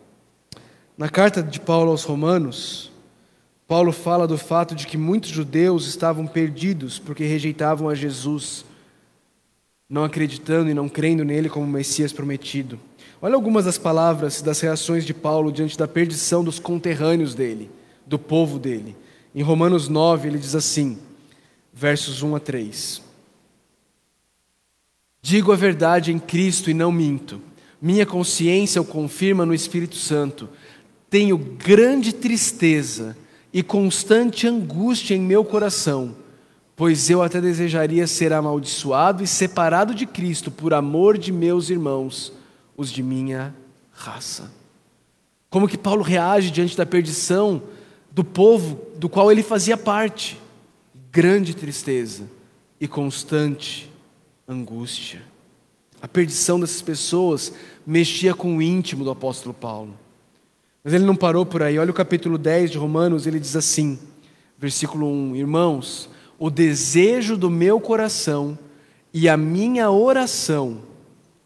Na carta de Paulo aos Romanos, Paulo fala do fato de que muitos judeus estavam perdidos porque rejeitavam a Jesus, não acreditando e não crendo nele como Messias prometido. Olha algumas das palavras das reações de Paulo diante da perdição dos conterrâneos dele, do povo dele. Em Romanos 9, ele diz assim, versos 1 a 3: Digo a verdade em Cristo e não minto. Minha consciência o confirma no Espírito Santo. Tenho grande tristeza e constante angústia em meu coração, pois eu até desejaria ser amaldiçoado e separado de Cristo por amor de meus irmãos os de minha raça. Como que Paulo reage diante da perdição do povo do qual ele fazia parte? Grande tristeza e constante angústia. A perdição dessas pessoas mexia com o íntimo do apóstolo Paulo. Mas ele não parou por aí. Olha o capítulo 10 de Romanos, ele diz assim, versículo 1: Irmãos, o desejo do meu coração e a minha oração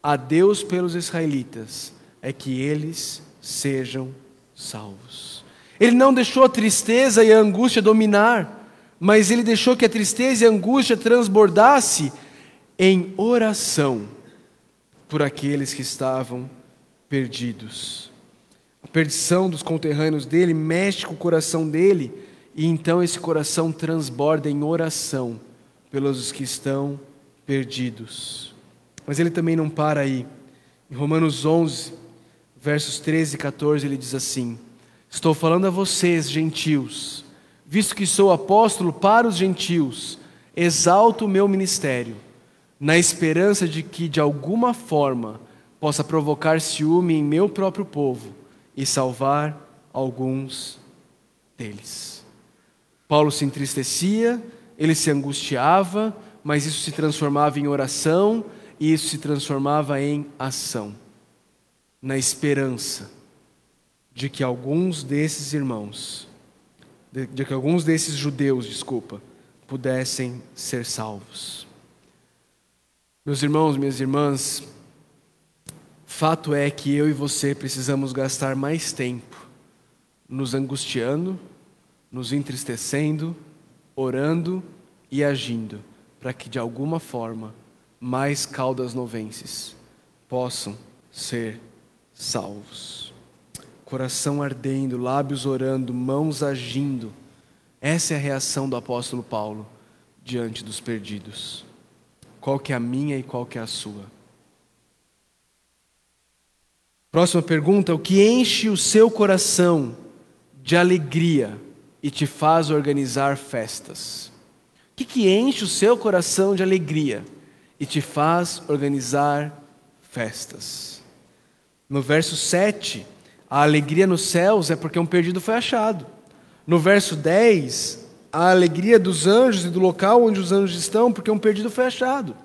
a Deus pelos israelitas é que eles sejam salvos. Ele não deixou a tristeza e a angústia dominar, mas ele deixou que a tristeza e a angústia transbordasse em oração por aqueles que estavam perdidos. A perdição dos conterrâneos dele mexe com o coração dele, e então esse coração transborda em oração pelos que estão perdidos. Mas ele também não para aí. Em Romanos 11, versos 13 e 14, ele diz assim: Estou falando a vocês, gentios, visto que sou apóstolo para os gentios, exalto o meu ministério, na esperança de que, de alguma forma, possa provocar ciúme em meu próprio povo e salvar alguns deles. Paulo se entristecia, ele se angustiava, mas isso se transformava em oração e isso se transformava em ação, na esperança de que alguns desses irmãos, de, de que alguns desses judeus, desculpa, pudessem ser salvos. Meus irmãos, minhas irmãs, fato é que eu e você precisamos gastar mais tempo nos angustiando, nos entristecendo, orando e agindo, para que de alguma forma mais caudas novenses possam ser salvos. Coração ardendo, lábios orando, mãos agindo. Essa é a reação do apóstolo Paulo diante dos perdidos. Qual que é a minha e qual que é a sua? Próxima pergunta: o que enche o seu coração de alegria e te faz organizar festas? O que, que enche o seu coração de alegria e te faz organizar festas? No verso 7, a alegria nos céus é porque um perdido foi achado. No verso 10, a alegria dos anjos e do local onde os anjos estão, porque um perdido foi achado.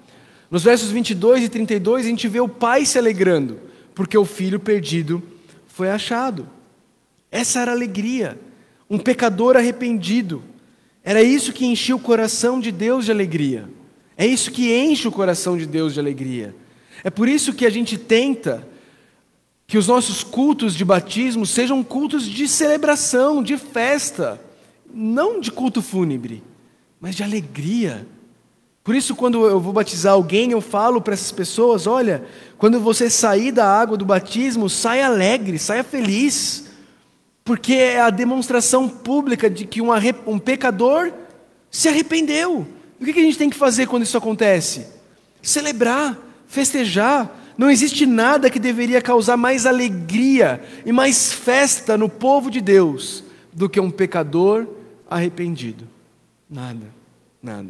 Nos versos 22 e 32, a gente vê o pai se alegrando, porque o filho perdido foi achado. Essa era a alegria. Um pecador arrependido. Era isso que enchia o coração de Deus de alegria. É isso que enche o coração de Deus de alegria. É por isso que a gente tenta que os nossos cultos de batismo sejam cultos de celebração, de festa, não de culto fúnebre, mas de alegria. Por isso, quando eu vou batizar alguém, eu falo para essas pessoas: olha, quando você sair da água do batismo, saia alegre, saia feliz, porque é a demonstração pública de que um, um pecador se arrependeu. O que a gente tem que fazer quando isso acontece? Celebrar, festejar. Não existe nada que deveria causar mais alegria e mais festa no povo de Deus do que um pecador arrependido. Nada, nada.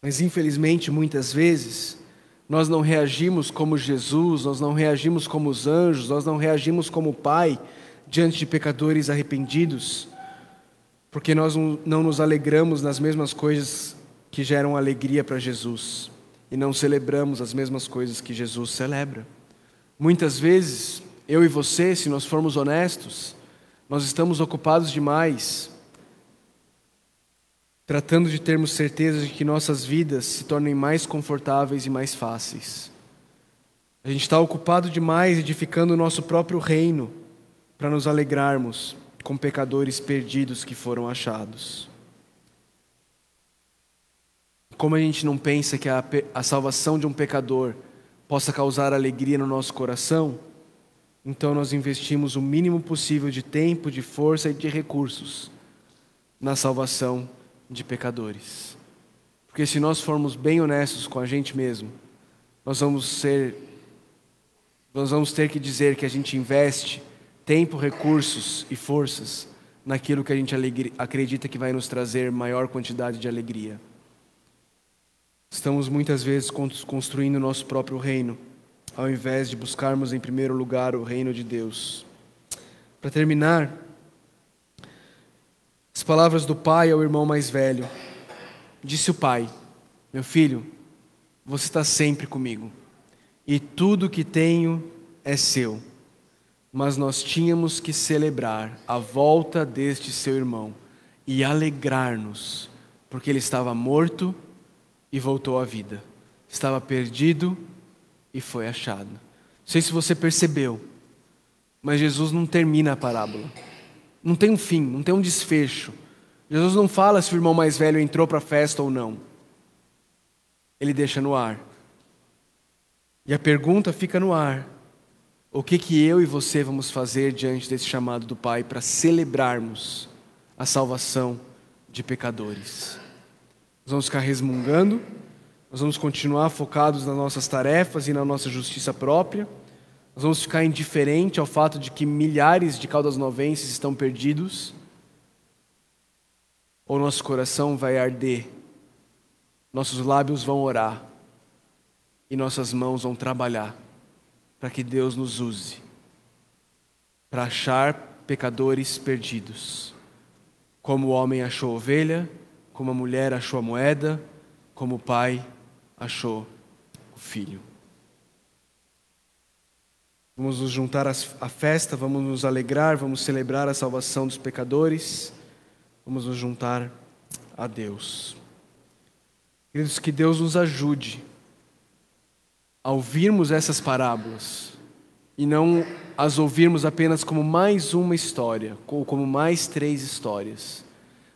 Mas infelizmente, muitas vezes, nós não reagimos como Jesus, nós não reagimos como os anjos, nós não reagimos como o Pai diante de pecadores arrependidos, porque nós não nos alegramos nas mesmas coisas que geram alegria para Jesus e não celebramos as mesmas coisas que Jesus celebra. Muitas vezes, eu e você, se nós formos honestos, nós estamos ocupados demais tratando de termos certeza de que nossas vidas se tornem mais confortáveis e mais fáceis. A gente está ocupado demais edificando o nosso próprio reino para nos alegrarmos com pecadores perdidos que foram achados. Como a gente não pensa que a, a salvação de um pecador possa causar alegria no nosso coração, então nós investimos o mínimo possível de tempo, de força e de recursos na salvação de pecadores. Porque se nós formos bem honestos com a gente mesmo, nós vamos ser nós vamos ter que dizer que a gente investe tempo, recursos e forças naquilo que a gente acredita que vai nos trazer maior quantidade de alegria. Estamos muitas vezes construindo o nosso próprio reino, ao invés de buscarmos em primeiro lugar o reino de Deus. Para terminar, as palavras do pai ao irmão mais velho. Disse o pai: Meu filho, você está sempre comigo, e tudo que tenho é seu. Mas nós tínhamos que celebrar a volta deste seu irmão e alegrar-nos, porque ele estava morto e voltou à vida, estava perdido e foi achado. Não sei se você percebeu, mas Jesus não termina a parábola. Não tem um fim, não tem um desfecho. Jesus não fala se o irmão mais velho entrou para a festa ou não. Ele deixa no ar. E a pergunta fica no ar: o que que eu e você vamos fazer diante desse chamado do Pai para celebrarmos a salvação de pecadores? Nós vamos ficar resmungando, nós vamos continuar focados nas nossas tarefas e na nossa justiça própria, Nós vamos ficar indiferente ao fato de que milhares de caldas novenses estão perdidos? Ou nosso coração vai arder, nossos lábios vão orar e nossas mãos vão trabalhar para que Deus nos use para achar pecadores perdidos, como o homem achou ovelha, como a mulher achou a moeda, como o pai achou o filho. Vamos nos juntar à festa, vamos nos alegrar, vamos celebrar a salvação dos pecadores, vamos nos juntar a Deus. Queridos, que Deus nos ajude a ouvirmos essas parábolas e não as ouvirmos apenas como mais uma história, ou como mais três histórias,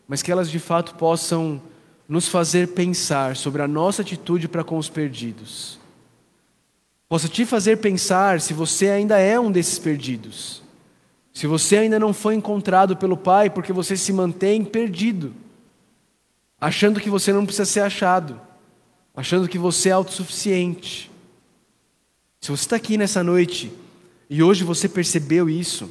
mas que elas de fato possam nos fazer pensar sobre a nossa atitude para com os perdidos possa te fazer pensar se você ainda é um desses perdidos. Se você ainda não foi encontrado pelo Pai porque você se mantém perdido, achando que você não precisa ser achado, achando que você é autossuficiente. Se você está aqui nessa noite e hoje você percebeu isso,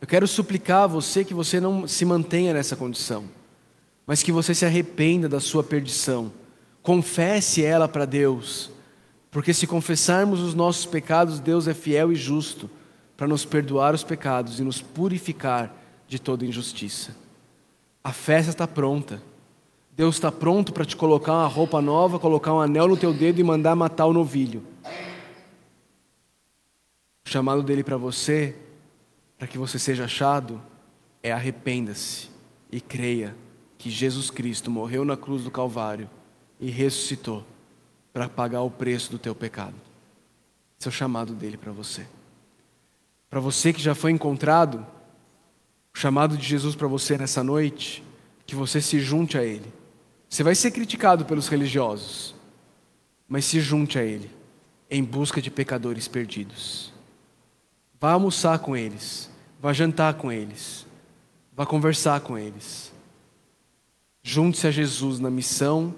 eu quero suplicar a você que você não se mantenha nessa condição, mas que você se arrependa da sua perdição, confesse ela para Deus porque se confessarmos os nossos pecados, Deus é fiel e justo para nos perdoar os pecados e nos purificar de toda injustiça. A festa está pronta. Deus está pronto para te colocar uma roupa nova, colocar um anel no teu dedo e mandar matar o novilho. O chamado dele para você, para que você seja achado, é arrependa-se e creia que Jesus Cristo morreu na cruz do Calvário e ressuscitou para pagar o preço do teu pecado. Esse é o chamado dele para você. Para você que já foi encontrado, o chamado de Jesus para você nessa noite, que você se junte a ele. Você vai ser criticado pelos religiosos, mas se junte a ele em busca de pecadores perdidos. Vá almoçar com eles, vá jantar com eles, vá conversar com eles. Junte-se a Jesus na missão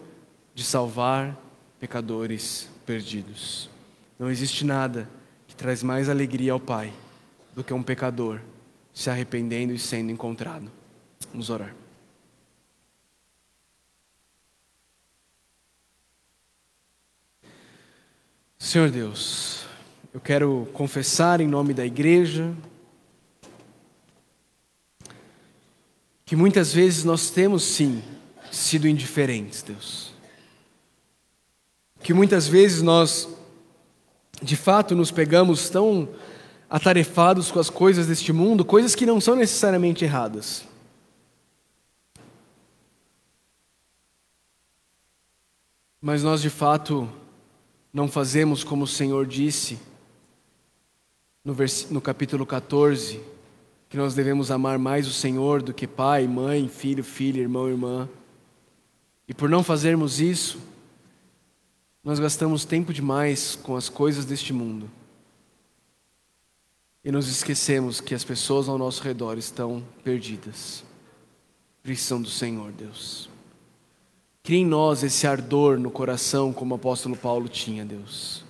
de salvar pecadores perdidos. Não existe nada que traz mais alegria ao Pai do que um pecador se arrependendo e sendo encontrado. Vamos orar. Senhor Deus, eu quero confessar em nome da igreja que muitas vezes nós temos sim sido indiferentes, Deus que muitas vezes nós, de fato, nos pegamos tão atarefados com as coisas deste mundo, coisas que não são necessariamente erradas. Mas nós, de fato, não fazemos como o Senhor disse no, no capítulo 14, que nós devemos amar mais o Senhor do que pai, mãe, filho, filha, irmão, irmã. E por não fazermos isso, nós gastamos tempo demais com as coisas deste mundo e nos esquecemos que as pessoas ao nosso redor estão perdidas, precisam do Senhor, Deus. Cria em nós esse ardor no coração, como o apóstolo Paulo tinha, Deus.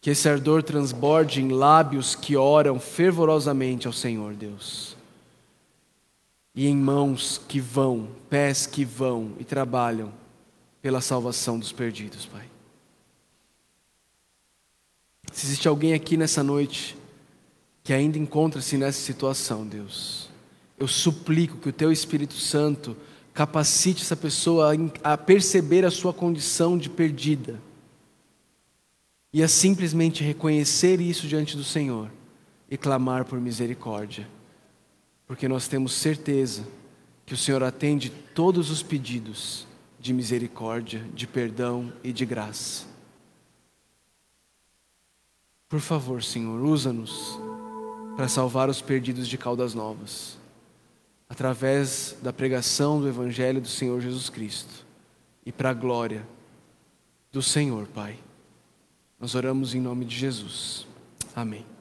Que esse ardor transborde em lábios que oram fervorosamente ao Senhor, Deus. E em mãos que vão, pés que vão e trabalham pela salvação dos perdidos, Pai. Se existe alguém aqui nessa noite que ainda encontra-se nessa situação, Deus, eu suplico que o Teu Espírito Santo capacite essa pessoa a perceber a sua condição de perdida. E a simplesmente reconhecer isso diante do Senhor e clamar por misericórdia, porque nós temos certeza que o Senhor atende todos os pedidos de misericórdia, de perdão e de graça. Por favor, Senhor, usa-nos para salvar os perdidos de Caldas Novas, através da pregação do Evangelho do Senhor Jesus Cristo e para a glória do Senhor, Pai. Nós oramos em nome de Jesus. Amém.